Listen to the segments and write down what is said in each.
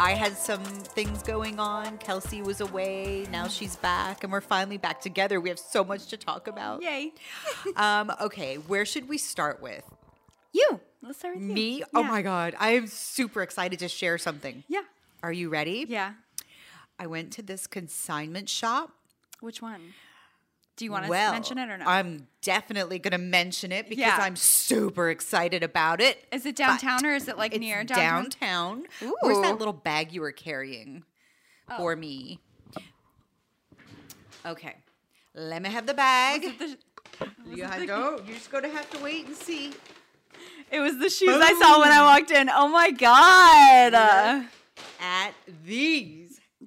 I had some things going on. Kelsey was away. Now she's back, and we're finally back together. We have so much to talk about. Yay. Um, okay, where should we start with? You. Let's start with you. Me? Oh Yeah. my God. I am super excited to share something. Yeah. Are you ready? Yeah. I went to this consignment shop. Which one? Do you want to well, mention it or no? I'm definitely going to mention it because Yeah. I'm super excited about it. is it downtown or is it like near downtown? downtown. Where's that little bag you were carrying for me? Okay. Let me have the bag. The, You the- to, you're just going to have to wait and see. it was the shoes I saw when I walked in. Oh my god. Uh, At these.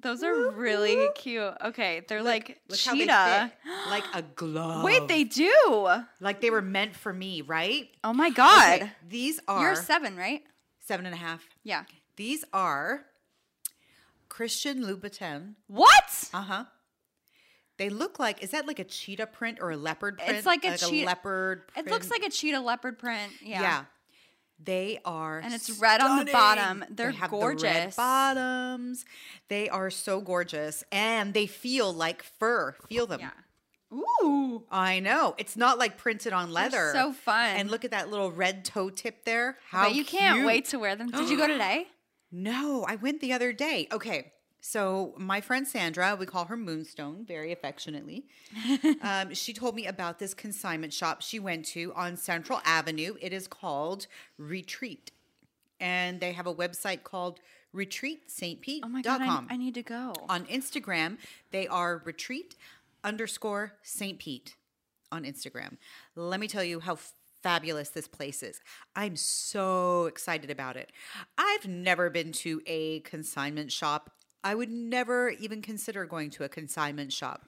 Those are really cute. Okay, they're like Look how they cheetah. Like a glove. Wait, they do. Like they were meant for me, right? Oh my god. Okay, these are You're seven, right? seven and a half. Yeah. These are Christian Louboutin. What? Uh huh. They look like is that like a cheetah print or a leopard print? It's like a cheetah- leopard. It looks like a cheetah leopard print. Yeah. yeah. They are And it's red on the bottom. They're they have The red bottoms. They are so gorgeous, and they feel like fur. Feel them. Yeah. Ooh. I know. It's not like printed on leather. so fun. And look at that little red toe tip there. How but you can't wait to wear them. Did you go today? No, I went the other day. Okay. So my friend Sandra, we call her Moonstone very affectionately. um, she told me about this consignment shop she went to on Central Avenue. It is called Retreat, and they have a website called RetreatSt.Pete.com. Oh my god, I, I need to go. on Instagram, they are Retreat underscore St. Pete on Instagram. Let me tell you how fabulous this place is. I'm so excited about it. I've never been to a consignment shop. I would never even consider going to a consignment shop.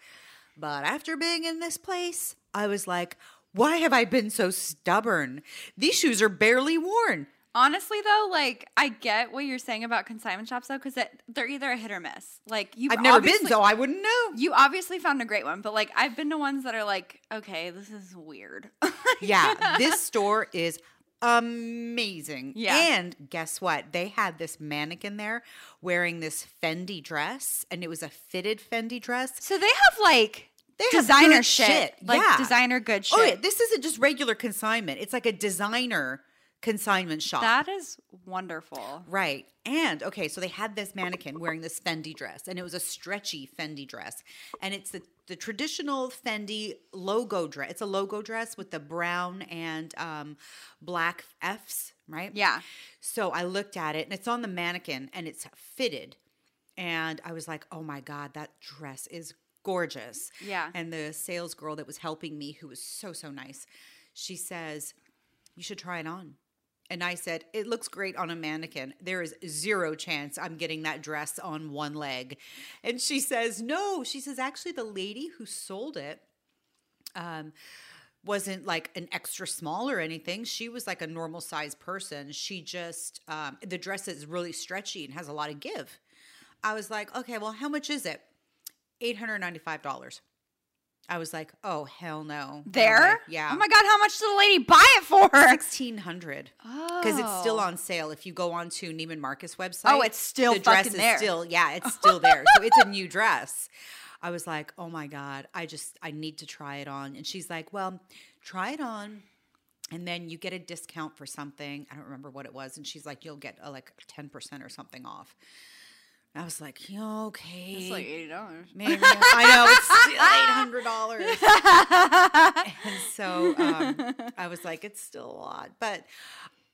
But after being in this place, I was like, why have I been so stubborn? These shoes are barely worn. Honestly, though, like I get what you're saying about consignment shops, though, because they're either a hit or miss. Like you, I've never been, so I wouldn't know. You obviously found a great one, but like I've been to ones that are like, okay, this is weird. yeah, this store is amazing. Yeah. And guess what? They had this mannequin there wearing this Fendi dress, and it was a fitted Fendi dress. so they have like They designer shit, shit, like yeah. designer good shit. Oh, yeah, this isn't just regular consignment. It's like a designer consignment shop. that is wonderful. Right. And okay, so they had this mannequin wearing this Fendi dress, and it was a stretchy Fendi dress. And it's the, the traditional Fendi logo dress. It's a logo dress with the brown and um, black F's, right? Yeah. So I looked at it, and it's on the mannequin, and it's fitted. And I was like, oh my God, that dress is gorgeous. Yeah. And the sales girl that was helping me, who was so, so nice, she says, you should try it on. And I said, It looks great on a mannequin. There is zero chance I'm getting that dress on one leg. And she says, No. She says, Actually, the lady who sold it um, wasn't like an extra small or anything. She was like a normal size person. She just, um, the dress is really stretchy and has a lot of give. I was like, Okay, well, how much is it? $895. I was like, Oh, hell no. No way." There? Yeah. Oh my god, how much did the lady buy it for? sixteen hundred Oh. because it's still Oh. on sale. If you go on to Neiman Marcus website, Oh, it's still the dress fucking is there. still yeah, it's still there. so it's a new dress. I was like, oh my god, I just I need to try it on, and she's like, well, try it on. And then you get a discount for something. I don't remember what it was. And she's like, you'll get uh, like 10% or something off. I was like, okay. It's like eighty dollars. Man, I know it's still eight hundred dollars. and so um, I was like, it's still a lot, but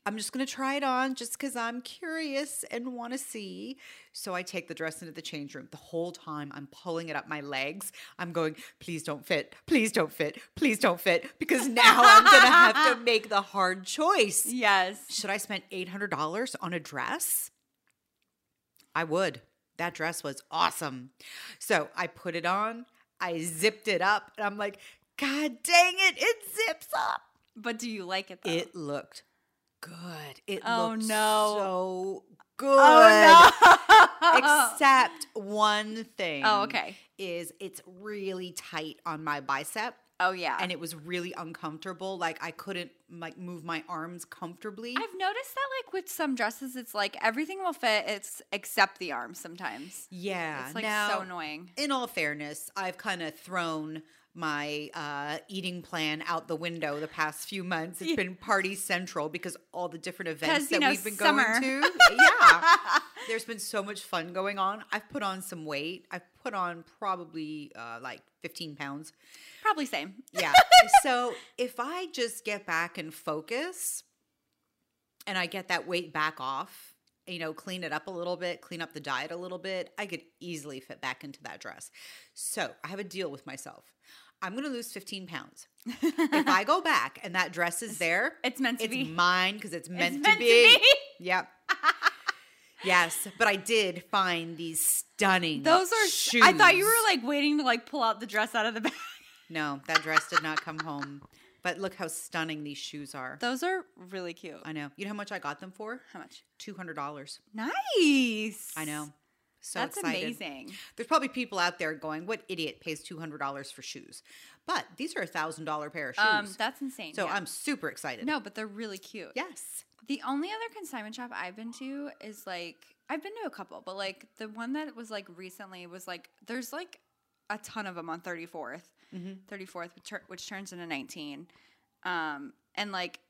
I'm just gonna try it on just because I'm curious and want to see. So I take the dress into the change room. The whole time I'm pulling it up my legs. I'm going, please don't fit, please don't fit, please don't fit, because now I'm gonna have to make the hard choice. Yes. Should I spend eight hundred dollars on a dress? I would. That dress was awesome. So I put it on, I zipped it up, and I'm like, God dang it, it zips up. But do you like it though? It looked good. It Oh, looked no. so good. oh no. Except one thing. Oh, okay. Is it's really tight on my bicep. Oh yeah. and it was really uncomfortable. Like I couldn't like move my arms comfortably. I've noticed that like with some dresses, it's like everything will fit. It's except the arms sometimes. yeah, It's like now, so annoying. In all fairness, I've kind of thrown my uh, eating plan out the window the past few months. It's been party central because all the different events that know, we've been summer. going to. Yeah, there's been so much fun going on. I've put on some weight. I've put on probably uh, like 15 pounds. Probably same. Yeah. so if I just get back and focus and I get that weight back off, you know, clean it up a little bit, clean up the diet a little bit, I could easily fit back into that dress. So I have a deal with myself. I'm going to lose 15 pounds. if I go back and that dress is there, It's meant to it's be. mine because it's meant, meant to, to be. be. Yep. yes, but I did find these stunning. Those are. shoes. I thought you were like waiting to like pull out the dress out of the bag. No, that dress did not come home. But look how stunning these shoes are. Those are really cute. I know. You know how much I got them for? How much? Two hundred dollars. Nice. I know. So That's excited. amazing. There's probably people out there going, "What idiot pays two hundred dollars for shoes?" But these are a thousand dollar pair of shoes. Um, that's insane. so yeah. I'm super excited. no, but they're really cute. Yes. The only other consignment shop I've been to is like I've been to a couple, but like the one that was like recently was like there's like a ton of them on 34th, Mm-hmm. 34th, which, tur- which turns into 19. Um, and like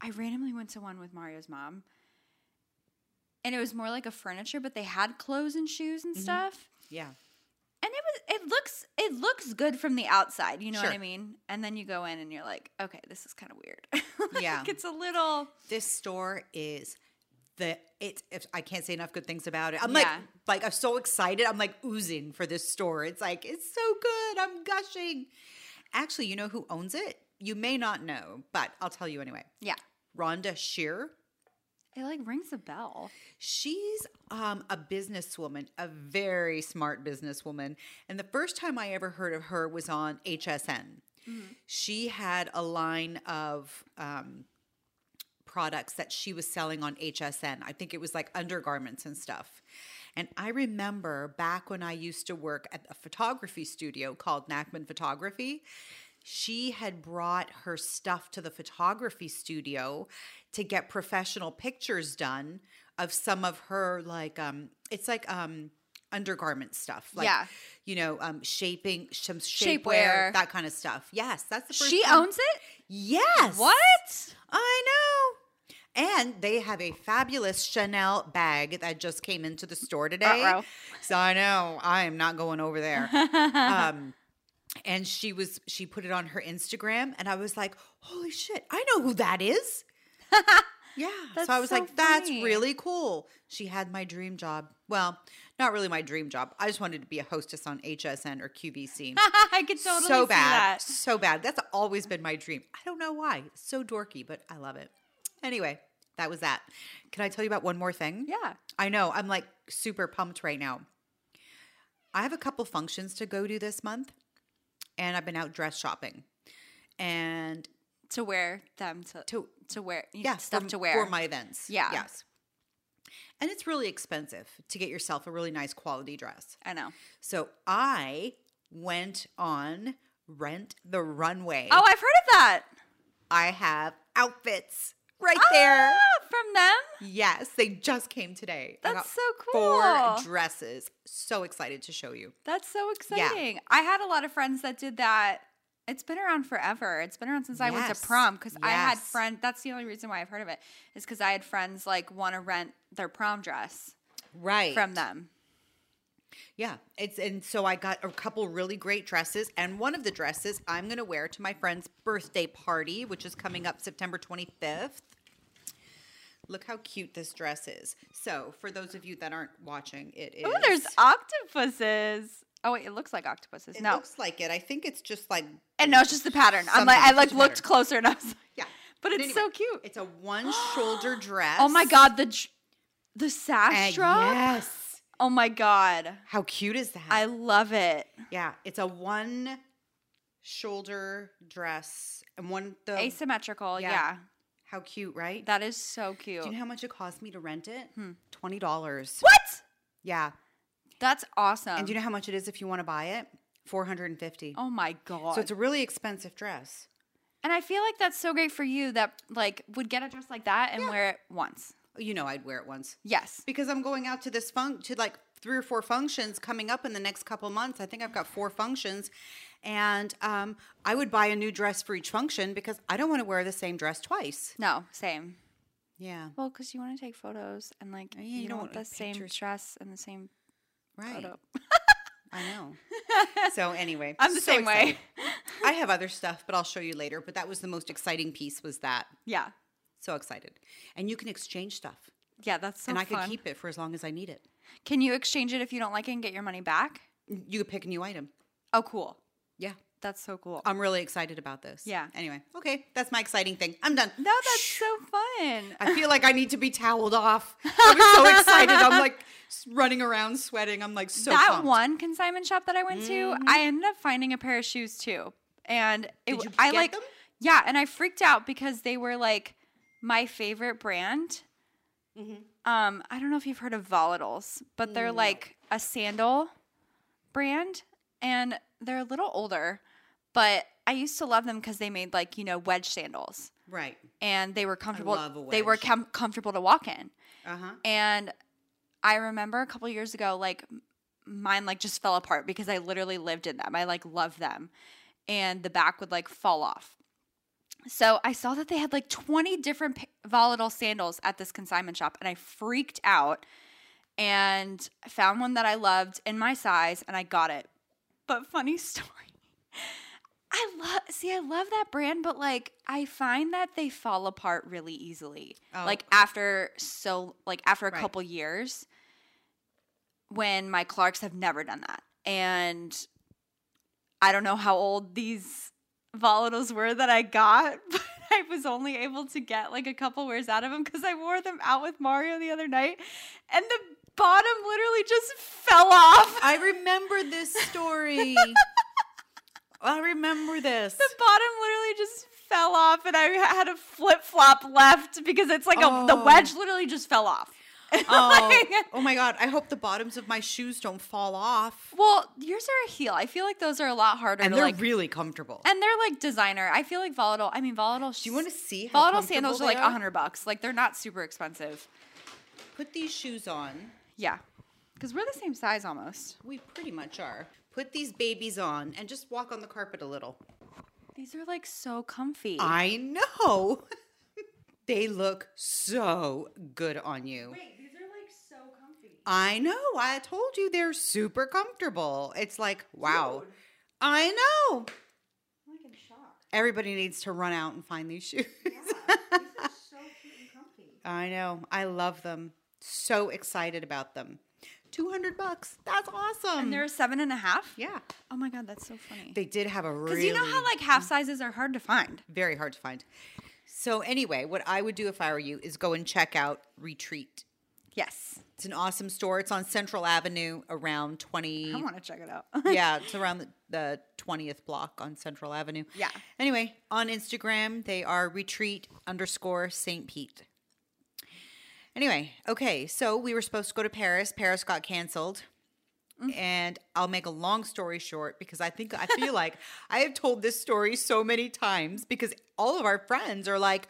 I randomly went to one with Mario's mom, and it was more like a furniture, but they had clothes and shoes Mm-hmm. and stuff. Yeah. And it was it looks it looks good from the outside, you know what I mean? And then you go in and you're like, okay, this is kind of weird. Like, Yeah. it's a little This store is the it. If I can't say enough good things about it, I'm Yeah. like like I'm so excited. I'm like oozing for this store. It's like it's so good. I'm gushing. Actually, you know who owns it? You may not know, but I'll tell you anyway. yeah. Rhonda Shear. It like rings a bell. She's um, a businesswoman, a very smart businesswoman. And the first time I ever heard of her was on HSN. She had a line of um, products that she was selling on HSN. I think it was like undergarments and stuff. And I remember back when I used to work at a photography studio called Nachman Photography, she had brought her stuff to the photography studio to get professional pictures done of some of her like um it's like um undergarment stuff like Yeah. you know um shaping some Shapewear. shapewear that kind of stuff yes that's the first She time- owns it? yes What? I know. And they have a fabulous Chanel bag that just came into the store today. Uh-oh. So I know I am not going over there. um, and she was she put it on her Instagram, and I was like, "Holy shit! I know who that is." yeah. That's so I was so like, "That's really cool." She had my dream job. Well, not really my dream job. I just wanted to be a hostess on HSN or QVC I could totally so see bad, that. so bad. That's always been my dream. I don't know why. It's so dorky, but I love it. Anyway, that was that. Can I tell you about one more thing? Yeah. I know. I'm like super pumped right now. I have a couple functions to go to this month, and I've been out dress shopping, and To wear them to to to wear yeah stuff for, to wear. for my events. Yeah. yes. And it's really expensive to get yourself a really nice quality dress. I know. So I went on Rent the Runway. Oh, I've heard of that. I have outfits right there. Ah, from them? Yes, they just came today. That's so Four cool. dresses. So excited to show you. That's so exciting. I had a lot of friends that did that. It's been around forever. It's been around since I went to prom because I had friends. That's the only reason why I've heard of it is because I had friends like want to rent their prom dress Right. from them. Yeah. It's and so I got a couple really great dresses and one of the dresses I'm going to wear to my friend's birthday party, which is coming up September 25th. Look how cute this dress is. So, for those of you that aren't watching, it is Oh, there's octopuses. Oh wait, it looks like octopuses. It no, looks like it. I think it's just like and no, it's just the pattern. I'm like, I like looked pattern. closer and I was like, yeah. but it's anyway, so cute. It's a one shoulder dress. Oh my god, the the sash drop. yes. Oh my god, How cute is that? I love it. yeah, it's a one shoulder dress and one the Asymmetrical, yeah. yeah. How cute, right? That is so cute. Do you know how much it cost me to rent it? Hmm. Twenty dollars. what? Yeah. That's awesome. And do you know how much it is if you want to buy it? 450. Oh my god. So it's a really expensive dress. and I feel like that's so great for you that like would get a dress like that and wear it once. You know, I'd wear it once Yes. because I'm going out to this fun to like three or four functions coming up in the next couple months. I think I've got four functions, and um, I would buy a new dress for each function because I don't want to wear the same dress twice. No, same. Yeah, Well, because you want to take photos and like yeah, you, you don't want the want same pictures. dress and the same right. photo. I know. so anyway, I'm the so same way. I have other stuff, but I'll show you later. But that was the most exciting piece. Was that Yeah. so excited? And you can exchange stuff, Yeah, that's so and I fun. could keep it for as long as I need it. Can you exchange it if you don't like it and get your money back? You could pick a new item. Oh, cool. Yeah. That's so cool. I'm really excited about this. Yeah. Anyway, okay, that's my exciting thing. I'm done. no, that's so fun. I feel like I need to be toweled off. I'm so excited. I'm like running around sweating. I'm like so that pumped. Mm-hmm. one consignment shop that I went to, I ended up finding a pair of shoes too, and it, Did you I like, them? yeah, and I freaked out because they were like my favorite brand. Mm-hmm. Um, I don't know if you've heard of Volatiles, but they're like a sandal brand, and they're a little older, but I used to love them because they made like you know wedge sandals, Right. and they were comfortable. love a They were com- comfortable to walk in. Uh huh. And I remember a couple years ago, like mine like just fell apart because I literally lived in them. I like loved them. And the back would like fall off. So I saw that they had like 20 different p- volatile sandals at this consignment shop and I freaked out and I found one that I loved in my size and I got it. But funny story. I love see I love that brand but like I find that they fall apart really easily. Oh. Like after so like after a Right. couple years when my Clarks have never done that. And I don't know how old these volatiles were that I got, but I was only able to get like a couple wears out of them because I wore them out with Mario the other night, and the bottom literally just fell off. I remember this story. I remember this. the bottom literally just fell off, and I had a flip flop left because it's like a, the Oh. wedge literally just fell off. Oh, Like- oh my god! I hope the bottoms of my shoes don't fall off. well, yours are a heel. I feel like those are a lot harder And they're like. really comfortable. and they're like designer. I feel like volatile. I mean, volatile. Do you want to see how volatile sandals are like a hundred bucks. Like they're not super expensive. Put these shoes on. Yeah, because we're the same size almost. We pretty much are. Put these babies on and just walk on the carpet a little. These are like so comfy. I know. they look so good on you. Wait, these are like so comfy. I know. I told you they're super comfortable. It's like, wow. I know. I'm like in shock. Everybody needs to run out and find these shoes. Yeah, these are so cute and comfy. I know. I love them. So excited about them. 200 bucks. That's awesome. And they're seven and a half. yeah. Oh my god, that's so funny. They did have a Because you know how like half sizes are hard to find. very hard to find. So anyway, what I would do if I were you is go and check out Retreat. Yes, It's an awesome store. It's on Central Avenue around 20 I want to check it out. yeah, it's around the, the 20th block on Central Avenue. Yeah. Anyway, on Instagram, they are retreat underscore St. Pete. Anyway, okay, so we were supposed to go to Paris. Paris got canceled. And I'll make a long story short because I think I feel like I have told this story so many times because all of our friends are like,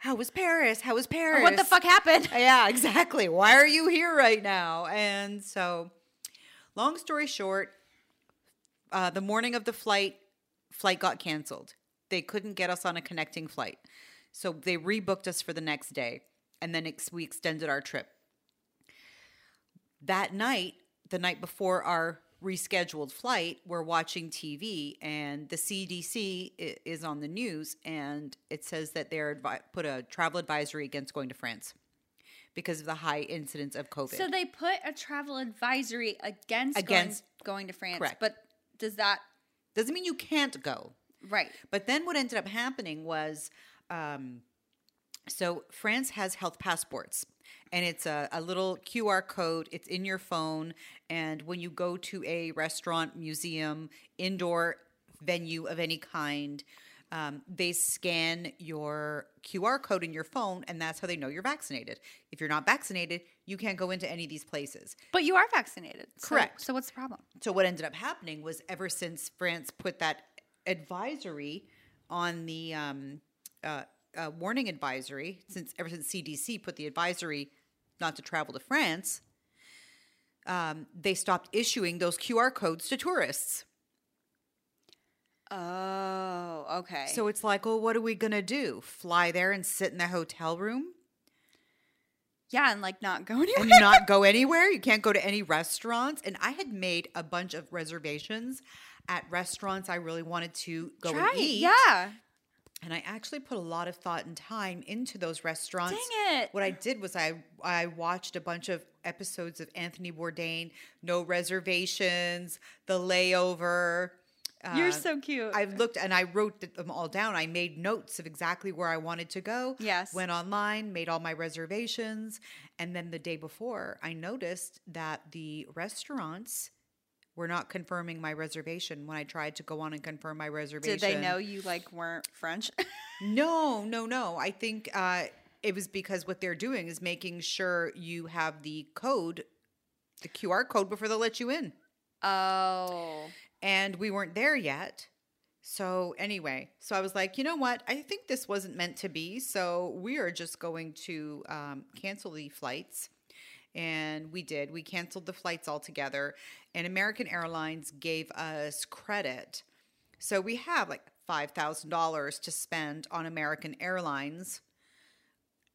How was Paris? How was Paris? what the fuck happened? Yeah, exactly. Why are you here right now? And so, long story short, uh, the morning of the flight, flight got canceled. They couldn't get us on a connecting flight, so they rebooked us for the next day, and then ex- we extended our trip. That night, the night before our rescheduled flight, we're watching TV, and the CDC is on the news, and it says that they're advi- put a travel advisory against going to France because of the high incidence of COVID. So they put a travel advisory against Against- going, going to France. Correct. But does that Doesn't mean you can't go. right? But then what ended up happening was um, so France has health passports. And it's a, a little QR code. It's in your phone. And when you go to a restaurant, museum, indoor venue of any kind, Um, they scan your QR code in your phone, and that's how they know you're vaccinated. If you're not vaccinated, you can't go into any of these places. But you are vaccinated. so- Correct. So, what's the problem? So what ended up happening was ever since France put that advisory on the um, uh, uh, warning advisory, since ever since CDC put the advisory not to travel to France, um, they stopped issuing those QR codes to tourists. Oh, okay. So it's like, well, what are we gonna do? Fly there and sit in the hotel room yeah, and like not go anywhere. and not go anywhere? You can't go to any restaurants. And I had made a bunch of reservations at restaurants I really wanted to go Try and eat. Yeah. And I actually put a lot of thought and time into those restaurants. Dang it. What I did was I I watched a bunch of episodes of Anthony Bourdain, No Reservations, The Layover. You're Uh, so cute. I looked and I wrote them all down. I made notes of exactly where I wanted to go. Yes. Went online, made all my reservations. And then the day before, I noticed that the restaurants were not confirming my reservation when I tried to go on and confirm my reservation. Did they know you like weren't French? No, no, no. I think uh, it was because what they're doing is making sure you have the code, the QR code before they'll let you in. oh. And we weren't there yet. So, anyway, so I was like, you know what? I think this wasn't meant to be. So, we are just going to um, cancel the flights. And we did. We canceled the flights altogether. And American Airlines gave us credit. So, we have like $5,000 to spend on American Airlines,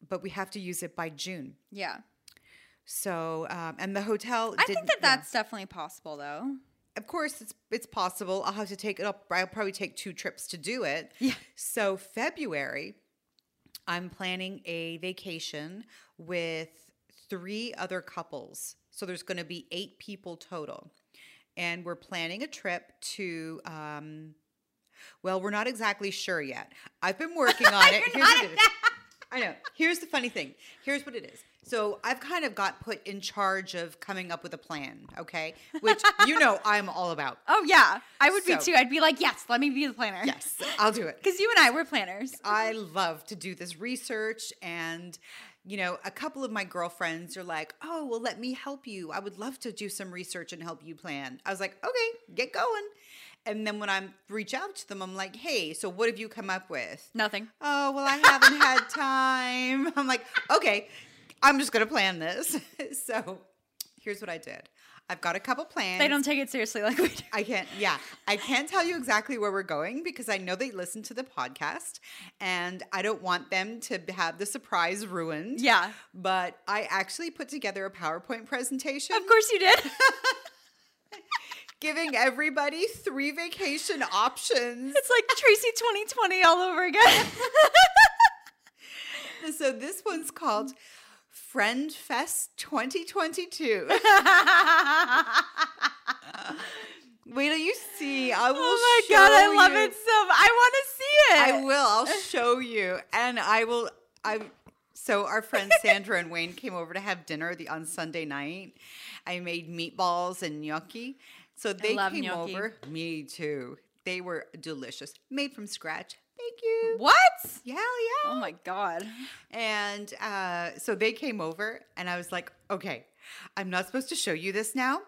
but we have to use it by June. Yeah. So, um, and the hotel. I think that yeah. that's definitely possible though. of course it's it's possible i'll have to take it up i'll probably take two trips to do it Yeah. so february i'm planning a vacation with three other couples so there's going to be eight people total and we're planning a trip to um well we're not exactly sure yet i've been working on it You're Here's not what it is. I know. Here's the funny thing. Here's what it is. So I've kind of got put in charge of coming up with a plan, okay? Which you know I'm all about. Oh yeah, I would So- be too. I'd be like, yes, let me be the planner. Yes, I'll do it. because you and I we're planners. I love to do this research and you know, a couple of my girlfriends are like, "Oh, well let me help you. I would love to do some research and help you plan." I was like, "Okay, get going." And then when I reach out to them, I'm like, "Hey, so what have you come up with?" Nothing. oh well i haven't had time i'm like okay i'm just gonna plan this so here's what i did i've got a couple plans They don't take it seriously like we do. i can't yeah i can't tell you exactly where we're going because i know they listen to the podcast and i don't want them to have the surprise ruined Yeah, but i actually put together a powerpoint presentation of course you did. giving everybody three vacation options it's like Tracey 2020 all over again. so this one's called friend fest 2022 uh, Wait till you see. I oh will. oh my god, I love you. it so. I want to see it. I will. I'll show you, and I will. I. So our friends Sandra and Wayne came over to have dinner the on Sunday night. I made meatballs and gnocchi. So they love came gnocchi. over. Me too. They were delicious, made from scratch. Thank you. What? Yeah, yeah. Oh my god. And uh, so they came over, and I was like, okay, I'm not supposed to show you this now,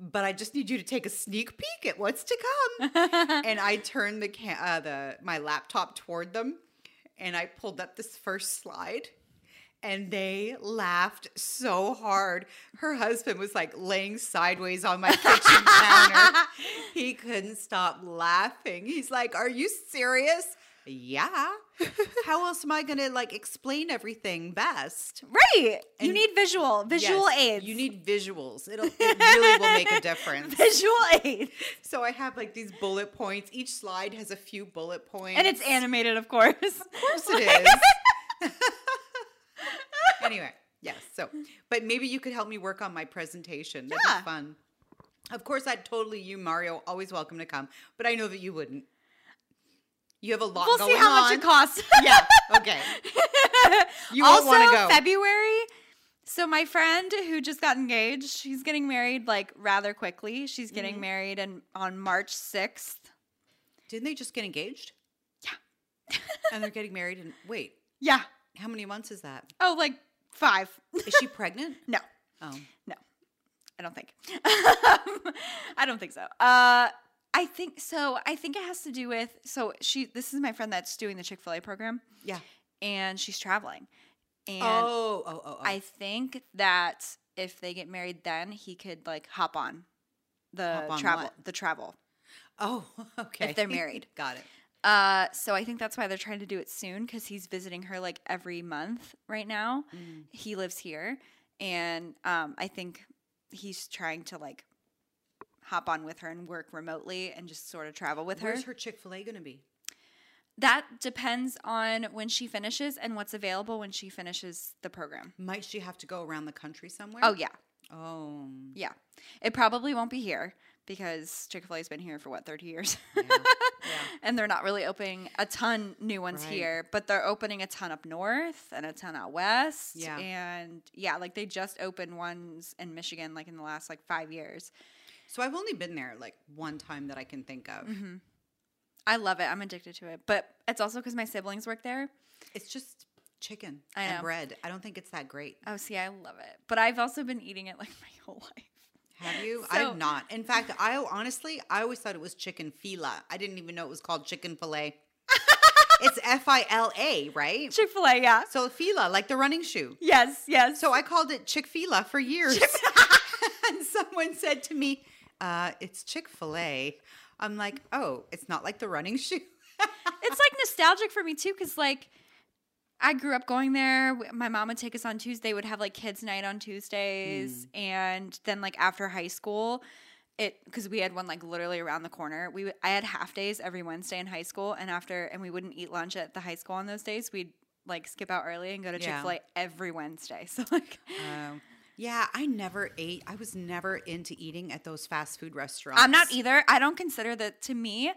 but I just need you to take a sneak peek at what's to come. and I turned the, ca- uh, the my laptop toward them, and I pulled up this first slide. And they laughed so hard. Her husband was like laying sideways on my kitchen counter. He couldn't stop laughing. He's like, Are you serious? Yeah. How else am I going to like explain everything best? Right. you need visual, visual Yes, aids. You need visuals. It'll it really will make a difference. visual aids. So I have like these bullet points. Each slide has a few bullet points. And it's animated, of course. Of course it is. anyway, yes. So, but maybe you could help me work on my presentation. That'd Yeah. be fun. Of course, I'd totally you, Mario, always welcome to come. But I know that you wouldn't. You have a lot of money. We'll see how on. much it costs. yeah. Okay. You also, wanna go. February. So my friend who just got engaged, she's getting married like rather quickly. She's getting Mm-hmm. married and on March 6th. Didn't they just get engaged? Yeah. and they're getting married. And wait, Yeah. how many months is that? Oh, like five. Is she pregnant? no, Oh, No. I don't think. I don't think so. Uh, I think so. I think it has to do with so she. This is my friend that's doing the Chick Fil A program, yeah. and she's traveling, and oh, oh, oh, oh. I think that if they get married, then he could like hop on the Hop on travel. what? The travel. oh, okay. If they're married. Got it. Uh, so I think that's why they're trying to do it soon because he's visiting her like every month right now. Mm. He lives here, and um, I think he's trying to like hop on with her and work remotely and just sort of travel with her. Where's her Chick Fil A gonna be? That depends on when she finishes and what's available when she finishes the program. Might she have to go around the country somewhere? Oh yeah, oh, yeah. It probably won't be here because Chick Fil A's been here for what thirty years. yeah. yeah. and they're not really opening a ton new ones Right. here, but they're opening a ton up north and a ton out west. Yeah. And yeah, like they just opened ones in Michigan like in the last like five years. So I've only been there like one time that I can think of. Mm-hmm. I love it. I'm addicted to it. But it's also because my siblings work there. It's just chicken I and know. bread. I don't think it's that great. Oh, see, I love it. But I've also been eating it like my whole life. Have you? So- I've not. In fact, I honestly, I always thought it was chicken fila. I didn't even know it was called chicken fillet. it's F I L A, right? Chick fil A, yeah. So fila, like the running shoe. Yes, yes. So I called it Chick fila for years. and someone said to me, uh, "It's Chick Fil A." I'm like, "Oh, it's not like the running shoe." it's like nostalgic for me too because like i grew up going there. My mom would take us on tuesday would have like kids night on tuesdays. And then like after high school it because we had one like literally around the corner we would- i had half days every wednesday in high school. And after and we wouldn't eat lunch at the high school on those days. We'd like skip out early and go to chick-fil-a every wednesday. So like Um, yeah, I never ate. I was never into eating at those fast food restaurants. i'm not either i don't consider that to me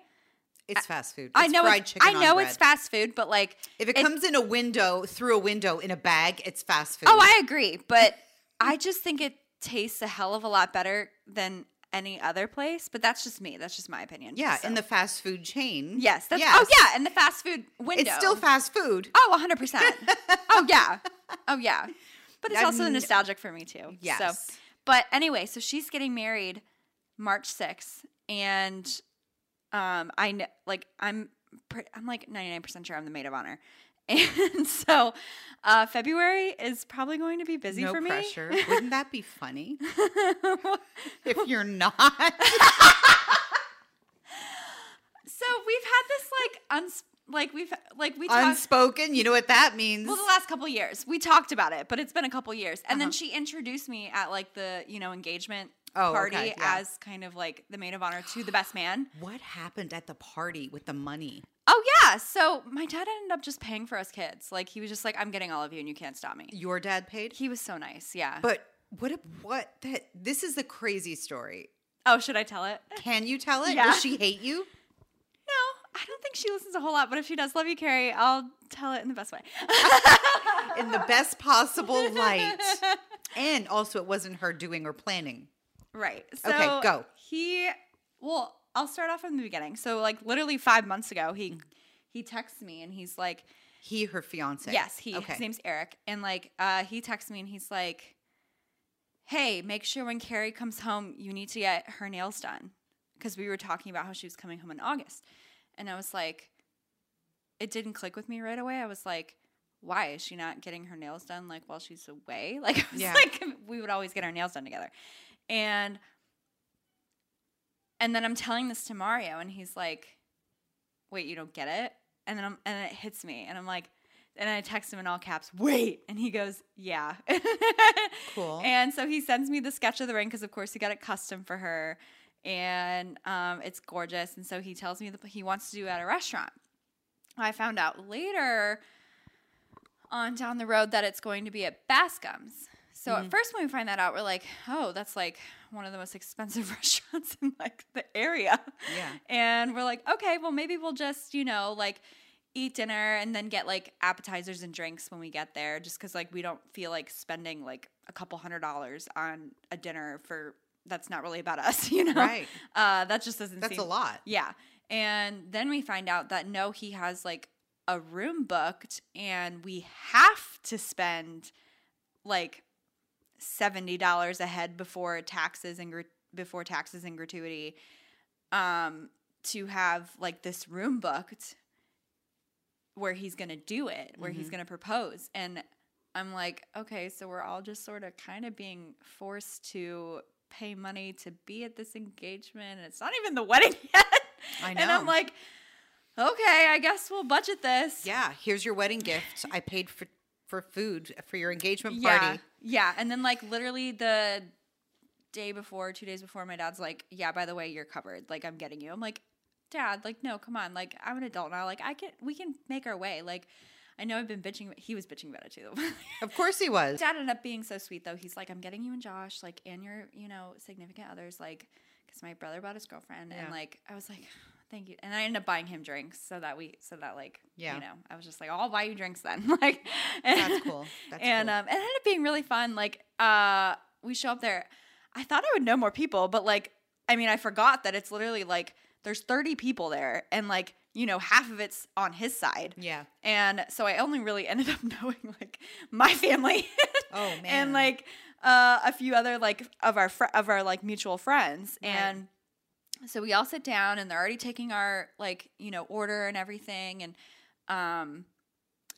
It's fast food. i know fried it's, chicken. i know it's fast food but like If it, it- comes in a window through a window in a bag, it's fast oh, food. Oh, I agree, but I just think it tastes a hell of a lot better than any other place. But that's just me. That's just my opinion. yeah, So- in the fast food chain. yes, that's oh, yes. oh yeah, in the fast food window. it's still fast food. Oh, 100 percent. Oh yeah, oh yeah. But it's I've also nostalgic for me too. Yes. So, but anyway, so she's getting married March 6th, and um, I know, like I'm, I'm like 99% sure I'm the maid of honor. And so, uh, February is probably going to be busy no for me. pressure. Wouldn't that be funny if you're not? So we've had this like uns like we've like we talked Unspoken. You know what that means? well the last couple years we talked about it, but it's been a couple years, and then Uh-huh. she introduced me at like the you know engagement Oh, party okay, yeah. as kind of like the maid of honor to the best man. what happened at the party with the money? Oh yeah, so my dad ended up just paying for us kids. Like he was just like, I'm getting all of you, and you can't stop me. Your dad paid? He was so nice. Yeah. But what? if- What? That this is the crazy story. oh, should I tell it? Can you tell it? Yeah. Will she hate you? I don't think she listens a whole lot. But if she does, love you, Carrie. I'll tell it in the best way. In the best possible light. And also, it wasn't her doing or planning. Right. So Okay, go. He well, I'll start off from the beginning. So like literally five months ago, he he texts me and he's like, He, her fiance. Yes, he Okay. his name's Eric. And like uh he texts me and he's like, Hey, make sure when Carrie comes home, you need to get her nails done. Because we were talking about how she was coming home in August. And I was like, it didn't click with me right away. I was like, why is she not getting her nails done like while she's away? Like, I was Yeah. like we would always get our nails done together. And and then I'm telling this to Mario and he's like, Wait, you don't get it? And then I'm and it hits me and I'm like and I text him in all caps, wait. And he goes, Yeah. Cool. And so he sends me the sketch of the ring because, of course, he got it custom for her. And um, it's gorgeous. And so he tells me that he wants to do it at a restaurant. I found out later on down the road that it's going to be at Bascom's. So Mm-hmm. at first, when we find that out, we're like, oh, that's like one of the most expensive restaurants in like the area. Yeah. And we're like, okay, well, maybe we'll just, you know, like eat dinner and then get like appetizers and drinks when we get there just because like we don't feel like spending like a couple hundred dollars on a dinner for that's not really about us you know Right. uh that just doesn't That's seem a lot. yeah and then we find out that no he has like a room booked and we have to spend like $70 a head before taxes and gr- before taxes and gratuity um to have like this room booked where he's going to do it, where he's going to propose. And I'm like, okay, so we're all just sort of kind of being forced to pay money to be at this engagement and it's not even the wedding yet. I know. And I'm like, okay, I guess we'll budget this. Yeah, here's your wedding gift. I paid for for food for your engagement party. Yeah. party. Yeah. And then like literally the day before, two days before, my dad's like, Yeah, by the way, you're covered. Like I'm getting you. I'm like, Dad, like, no, come on. Like, I'm an adult now. Like, I can we can make our way. Like, I know I've been bitching he was bitching about it too. Of course he was. Dad ended up being so sweet though. He's like, I'm getting you and Josh, like, and your, you know, significant others, like, because my brother bought his girlfriend, Yeah. and like, I was like, thank you, and I ended up buying him drinks so that we, so that like, Yeah. you know, I was just like, I'll buy you drinks then, like, and, That's cool. That's and cool. um, it ended up being really fun. Like, uh, we show up there. I thought I would know more people, but like, I mean, I forgot that it's literally like there's 30 people there, and like, you know, half of it's on his side. yeah. And so I only really ended up knowing like my family Oh man. and like uh, a few other like of our fr- of our like mutual friends Right. and so we all sit down and they're already taking our like you know order and everything and um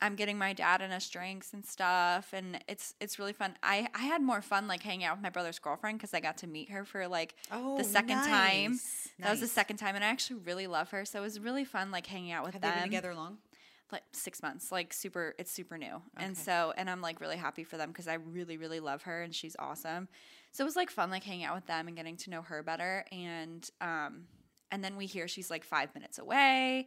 I'm getting my dad and us drinks and stuff and it's it's really fun. I I had more fun like hanging out with my brother's girlfriend cuz I got to meet her for like oh, the second time. nice. that was the second time and I actually really love her. So it was really fun like hanging out with Have them they been together long? like six months like super it's super new and so and i'm like really happy for them because i really really love her and she's awesome so it was like fun like hanging out with them and getting to know her better and um and then we hear she's like five minutes away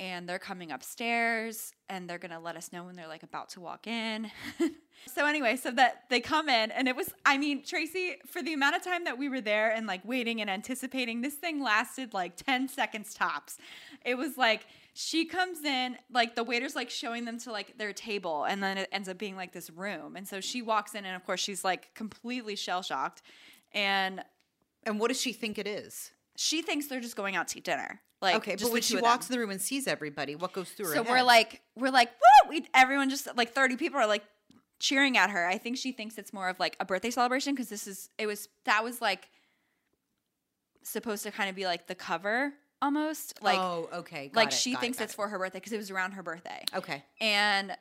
and they're coming upstairs and they're gonna let us know when they're like about to walk in. So anyway so that they come in and it was i mean tracey for the amount of time that we were there and like waiting and anticipating this thing lasted like 10 seconds tops. It was like she comes in like the waiter's like showing them to like their table and then it ends up being like this room. And so she walks in and of course she's like completely shell shocked and And what does she think it is? she thinks they're just going out to eat dinner like okay, but when she walks them. in the room and sees everybody, what goes through her so we're like we're like woo we everyone just like 30 people are like cheering at her i think she thinks it's more of like a birthday celebration because this is it was that was like supposed to kind of be like the cover almost like oh, okay, got like it, she it, thinks got it's it. for her birthday because it was around her birthday Okay, and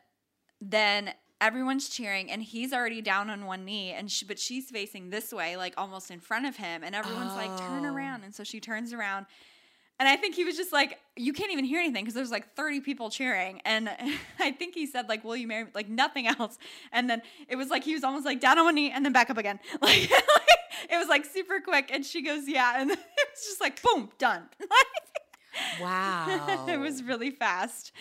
then everyone's cheering and he's already down on one knee and she, but she's facing this way like almost in front of him and everyone's like turn Oh. around and so she turns around and I think he was just like, you can't even hear anything because there's like 30 people cheering. And I think he said, like, will you marry me? Like, nothing else. And then it was like, he was almost like down on one knee and then back up again. Like, it was like super quick. And she goes, yeah. And it was just like, boom, done. wow, it was really fast.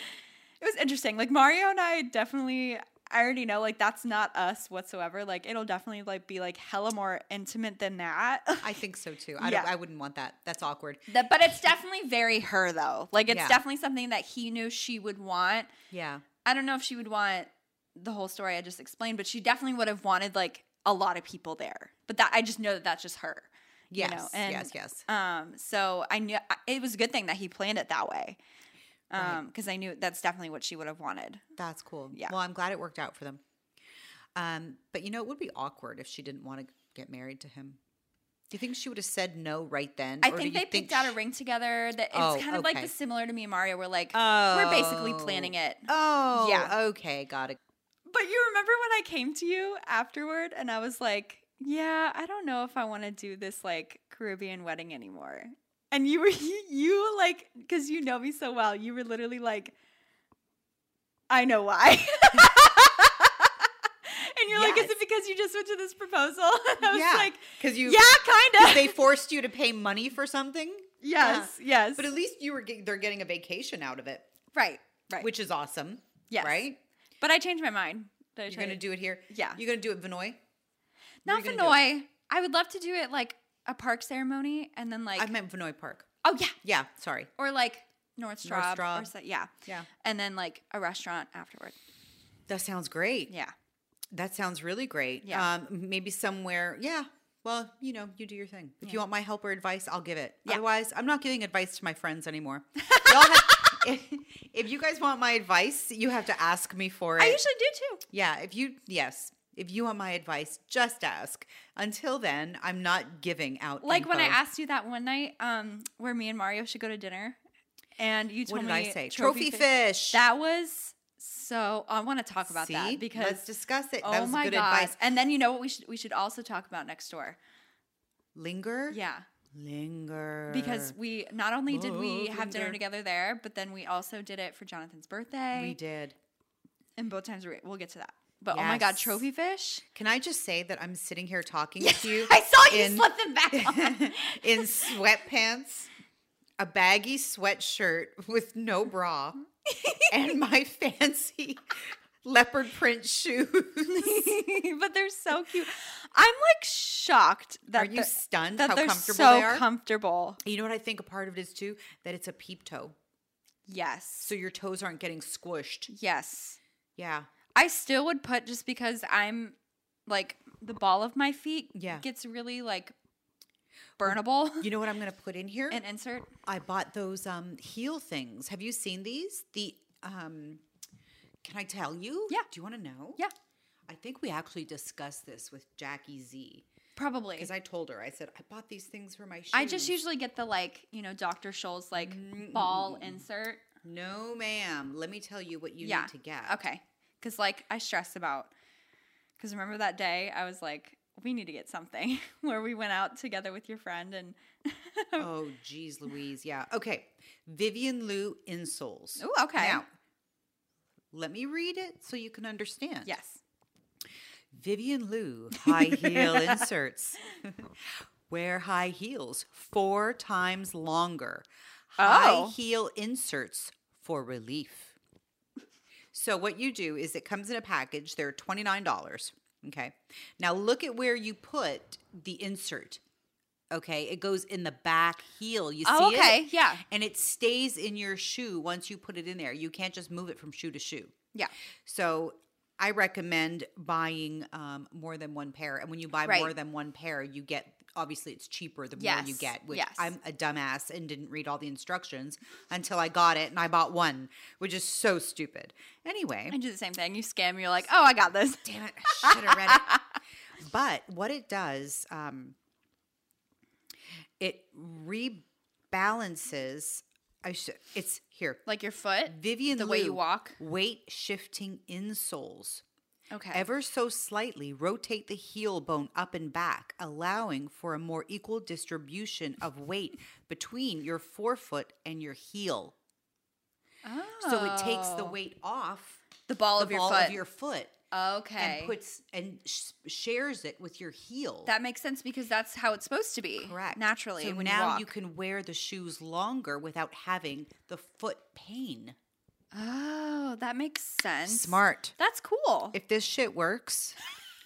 It was interesting. Like Mario and I definitely I already know like that's not us whatsoever. Like it'll definitely like be like hella more intimate than that. I think so too. I Yeah. don't. I wouldn't want that. That's awkward. That- but it's definitely very her though. Like it's Yeah. definitely something that he knew she would want. Yeah. I don't know if she would want the whole story I just explained, but she definitely would have wanted like a lot of people there. But that I just know that that's just her. you Yes. know, and, yes. Yes. Um, so I knew it was a good thing that he planned it that way. Right. Um, because I knew that's definitely what she would have wanted. That's cool. Yeah. Well, I'm glad it worked out for them. Um, but you know, it would be awkward if she didn't want to get married to him. Do you think she would have said no right then? I think they picked out a ring together. That it's Oh, kind of like okay. the similar to me and Mario. We're like we're basically Oh. planning it. Oh, Yeah. Okay, got it. But you remember when I came to you afterward and I was like, "Yeah, I don't know if I want to do this like Caribbean wedding anymore." And you were you, you like because you know me so well, you were literally like, "I know why." and you're like, "Is it because you just went to this proposal?" And I was yeah, like, because you "Yeah, kind of." they forced you to pay money for something. yes, yes, But at least you were get, they're getting a vacation out of it, right, right. which is awesome. Yes. Right? but I changed my mind. You're going to do it here. Yeah. You're going to do it Vinoy. Not Vinoy. I would love to do it like a park ceremony and then like I meant Vinoy Park. oh yeah, Yeah, sorry. or like North Straub, Straub. or so, yeah, Yeah. and then like a restaurant afterward. That sounds great. Yeah, That sounds really great. Yeah. Um, maybe somewhere. Yeah. Well, you know, you do your thing. If you want my help or advice, I'll give it. Yeah. Otherwise, I'm not giving advice to my friends anymore. Have, if you guys want my advice, you have to ask me for it. I usually do too. yeah, if you yes, if you want my advice, just ask. Until then, I'm not giving out. Like when I asked you that one night, um, where me and Mario should go to dinner, and you told what did me I say? Trophy, fish. That was so. I want to talk about See? that because let's discuss it. oh was my good god! advice. And then you know what we should we should also talk about next door. Linger. Yeah, Linger. because we not only did we Oh, have dinner together there, but then we also did it for Jonathan's birthday. we did. and both times we we'll get to that. But oh my god, trophy fish! Can I just say that I'm sitting here talking to you I saw you in- slip them back on. in sweatpants, a baggy sweatshirt with no bra, and my fancy leopard print shoes. but they're so cute. I'm like shocked that Are you stunned that how they're comfortable so they are? comfortable. you know what I think a part of it is too? That it's a peep toe. Yes. So your toes aren't getting squished. yes. Yeah. I still would put just because I'm like the ball of my feet Yeah. gets really like burnable. You know what I'm going to put in here? and insert. I bought those um, heel things. Have you seen these? The um, can I tell you? Yeah. Do you want to know? Yeah. I think we actually discussed this with Jackie Z Probably. because I told her I said I bought these things for my shoes. I just usually get the like, you know, Dr. Scholl's like ball insert. no, ma'am. Let me tell you what you yeah. need to get. Okay. Cuz like I stress about cuz remember that day I was like we need to get something where we went out together with your friend and Oh, geez, Louise. Yeah. Okay. Vivian Lou insoles. oh okay. Now, let me read it so you can understand. yes. Vivian Lou high heel inserts. Wear high heels four times longer. High Oh. heel inserts for relief. So what you do is it comes in a package. They're twenty nine dollars. Okay. Now look at where you put the insert. Okay, it goes in the back heel. You see Oh, it? okay. Yeah. And it stays in your shoe once you put it in there. You can't just move it from shoe to shoe. Yeah. So I recommend buying um, more than one pair. And when you buy Right. more than one pair, you get obviously it's cheaper the more you get. Which yes. I'm a dumbass and didn't read all the instructions until I got it and I bought one, which is so stupid. Anyway, I do the same thing. You scam, you're like, "Oh, I got this." damn it, I should have read it. But what it does, um, it rebalances. I should. It's here. Like your foot, Vivian the way you walk. Weight shifting insoles. Okay. Ever so slightly rotate the heel bone up and back, allowing for a more equal distribution of weight between your forefoot and your heel. Oh. So it takes the Oh. weight off the ball the of your ball foot. of your foot okay. and puts and sh- shares it with your heel. that makes sense because that's how it's supposed to be. correct Naturally, So now you you can wear the shoes longer without having the foot pain. Oh, that makes sense. Smart. That's cool. If this shit works,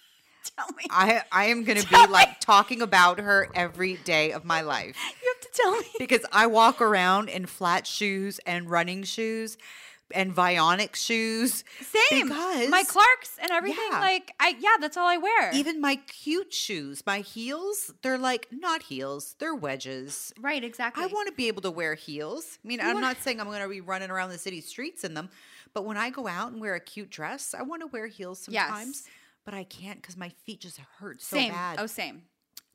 tell me. I I am going to be like talking about her every day of my life. you have to tell me. because I walk around in flat shoes and running shoes and Vionic shoes. Same. Because my Clarks and everything. Yeah. Like, I yeah, that's all I wear. even my cute shoes, my heels, they're like not heels, they're wedges. right, exactly. I want to be able to wear heels. I mean, You I'm wanna- not saying I'm going to be running around the city streets in them, but when I go out and wear a cute dress, I want to wear heels sometimes. Yes. But I can't because my feet just hurt so same. bad. Oh, same.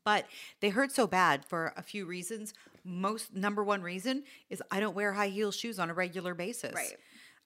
but they hurt so bad for a few reasons. Most number one reason is I don't wear high heel shoes on a regular basis. Right.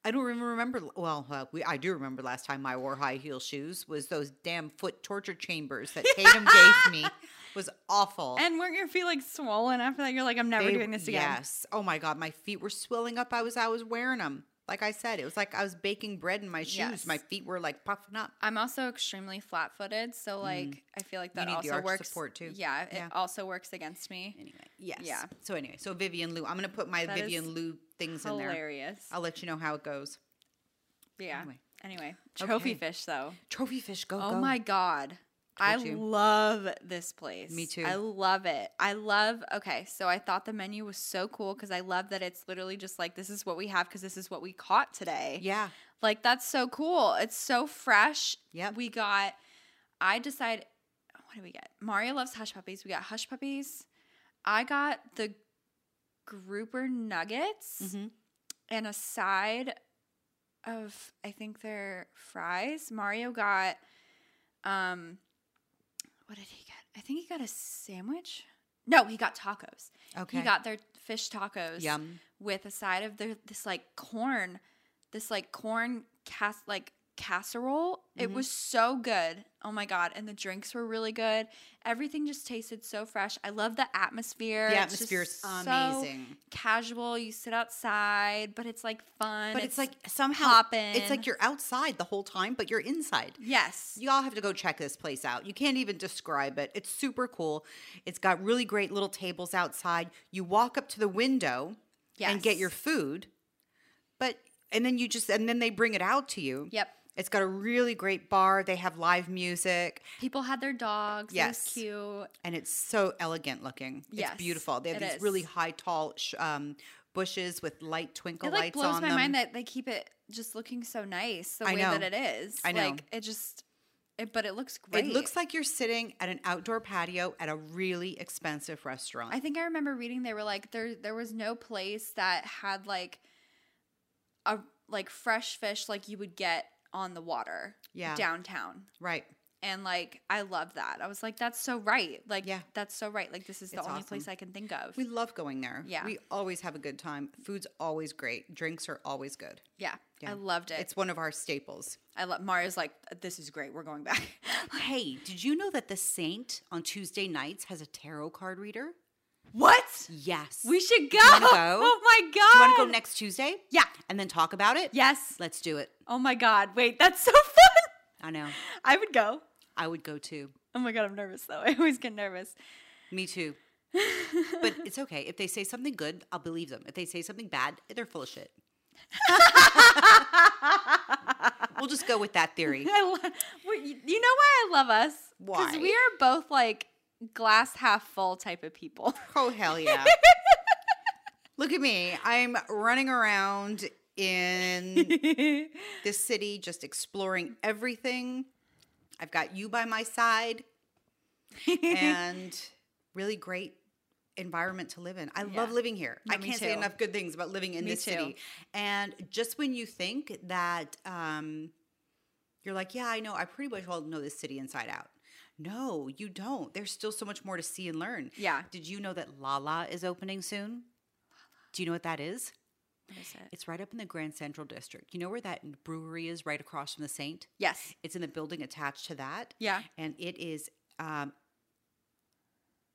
I don't even remember. Well, uh, we, I do remember last time I wore high heel shoes was those damn foot torture chambers that Tatum gave me. Was awful. And weren't your feet like swollen after that? You're like, I'm never They- doing this again. Yes. Oh my god, my feet were swelling up. I was I was wearing them. Like I said, it was like I was baking bread in my shoes. Yes. My feet were like puffing up. I'm also extremely flat footed, so like I feel like that Mm. need the also works. support, too. Yeah, it Yeah. also works against me. Anyway, yes. Yeah. So anyway, so Vivian Lou, I'm gonna put my That Vivian Lou things in there. Hilarious. I'll let you know how it goes. yeah. anyway. Anyway, trophy Okay. fish though. Trophy fish, go Oh go. my god. I you. love this place. Me too. I love it. I love Okay, so I thought the menu was so cool cuz I love that it's literally just like this is what we have cuz this is what we caught today. Yeah. Like that's so cool. It's so fresh. Yeah. We got I decided what did we get? Mario loves hush puppies. We got hush puppies. I got the grouper nuggets. Mhm. and a side of I think they're fries. Mario got um what did he get? I think he got a sandwich. No, he got tacos. Okay. He got their fish tacos Yum. with a side of their this like corn, this like corn cast like casserole. It Mm-hmm. was so good. Oh my god! And the drinks were really good. Everything just tasted so fresh. I love the atmosphere. The It's just atmosphere's so amazing. casual. You sit outside, but it's like fun. But it's, like somehow poppin'. it's like you're outside the whole time, but you're inside. yes, You all have to go check this place out. You can't even describe it. It's super cool. It's got really great little tables outside. You walk up to the window and get your food, but and then you just and then they bring it out to you. Yep. It's got a really great bar. They have live music people had their dogs. Yes. Yes, cute. and it's so elegant looking. Yes, it's beautiful. They have it these is. really high, tall sh- um, bushes with light twinkle It like lights blows on my them. mind that they keep it just looking so nice the I way know. that it is. I know. Like it just, it, but it looks great. it looks like you're sitting at an outdoor patio at a really expensive restaurant. I think I remember reading they were like there there was no place that had like a like fresh fish like you would get on the water Yeah. downtown. right. And like I love that. I was like that's so right. Like Yeah. that's so right. Like this is the It's only awesome. place I can think of. We love going there. Yeah. We always have a good time. Food's always great. Drinks are always good. yeah, Yeah. I loved it. It's one of our staples. I love Mario's like this is great. We're going back. Hey, did you know that the Saint on Tuesday nights has a tarot card reader? What? Yes. We should go. go? Oh my god. Do you want to go next Tuesday? Yeah. And then talk about it? Yes. Let's do it. Oh my god. Wait, that's so fun. I know. I would go. I would go too. Oh my god, I'm nervous though. I always get nervous. Me too. but it's okay. If they say something good, I'll believe them. If they say something bad, they're full of shit. we'll just go with that theory. I lo- you you know why I love us? Why? Because we are both like glass half full type of people. Oh, hell yeah. Look at me. I'm running around in this city just exploring everything. I've got you by my side and really great environment to live in. I love living here. No, I can't say enough good things about living in Me this too. city. And just when you think that um, you're like, yeah, I know, I pretty much all know this city inside out. No, you don't. There's still so much more to see and learn. Yeah. Did you know that Lala is opening soon? Do you know what that is? What is it? It's right up in the Grand Central District. You know where that brewery is right across from the Saint? Yes. It's in the building attached to that. Yeah. And it is um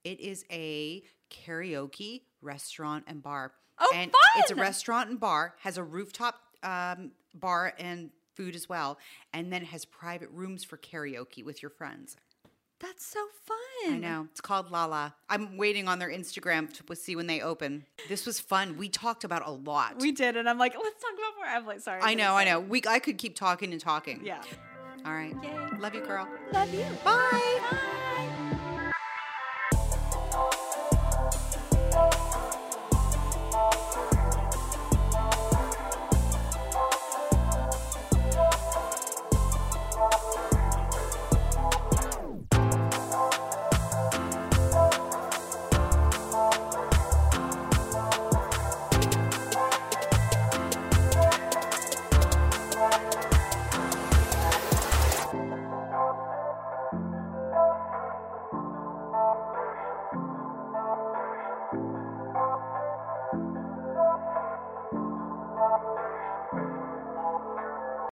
it is a karaoke restaurant and bar. Oh, and it's a restaurant and bar, has a rooftop um bar and food as well, and then it has private rooms for karaoke with your friends. That's so fun. I know. It's called Lala. I'm waiting on their Instagram to see when they open. This was fun. We talked about a lot. We did, and I'm like, let's talk about more. I'm like, sorry. I know, I know. We I could keep talking and talking. Yeah. All right. Yay. Love you, girl. Love you. Bye. Bye.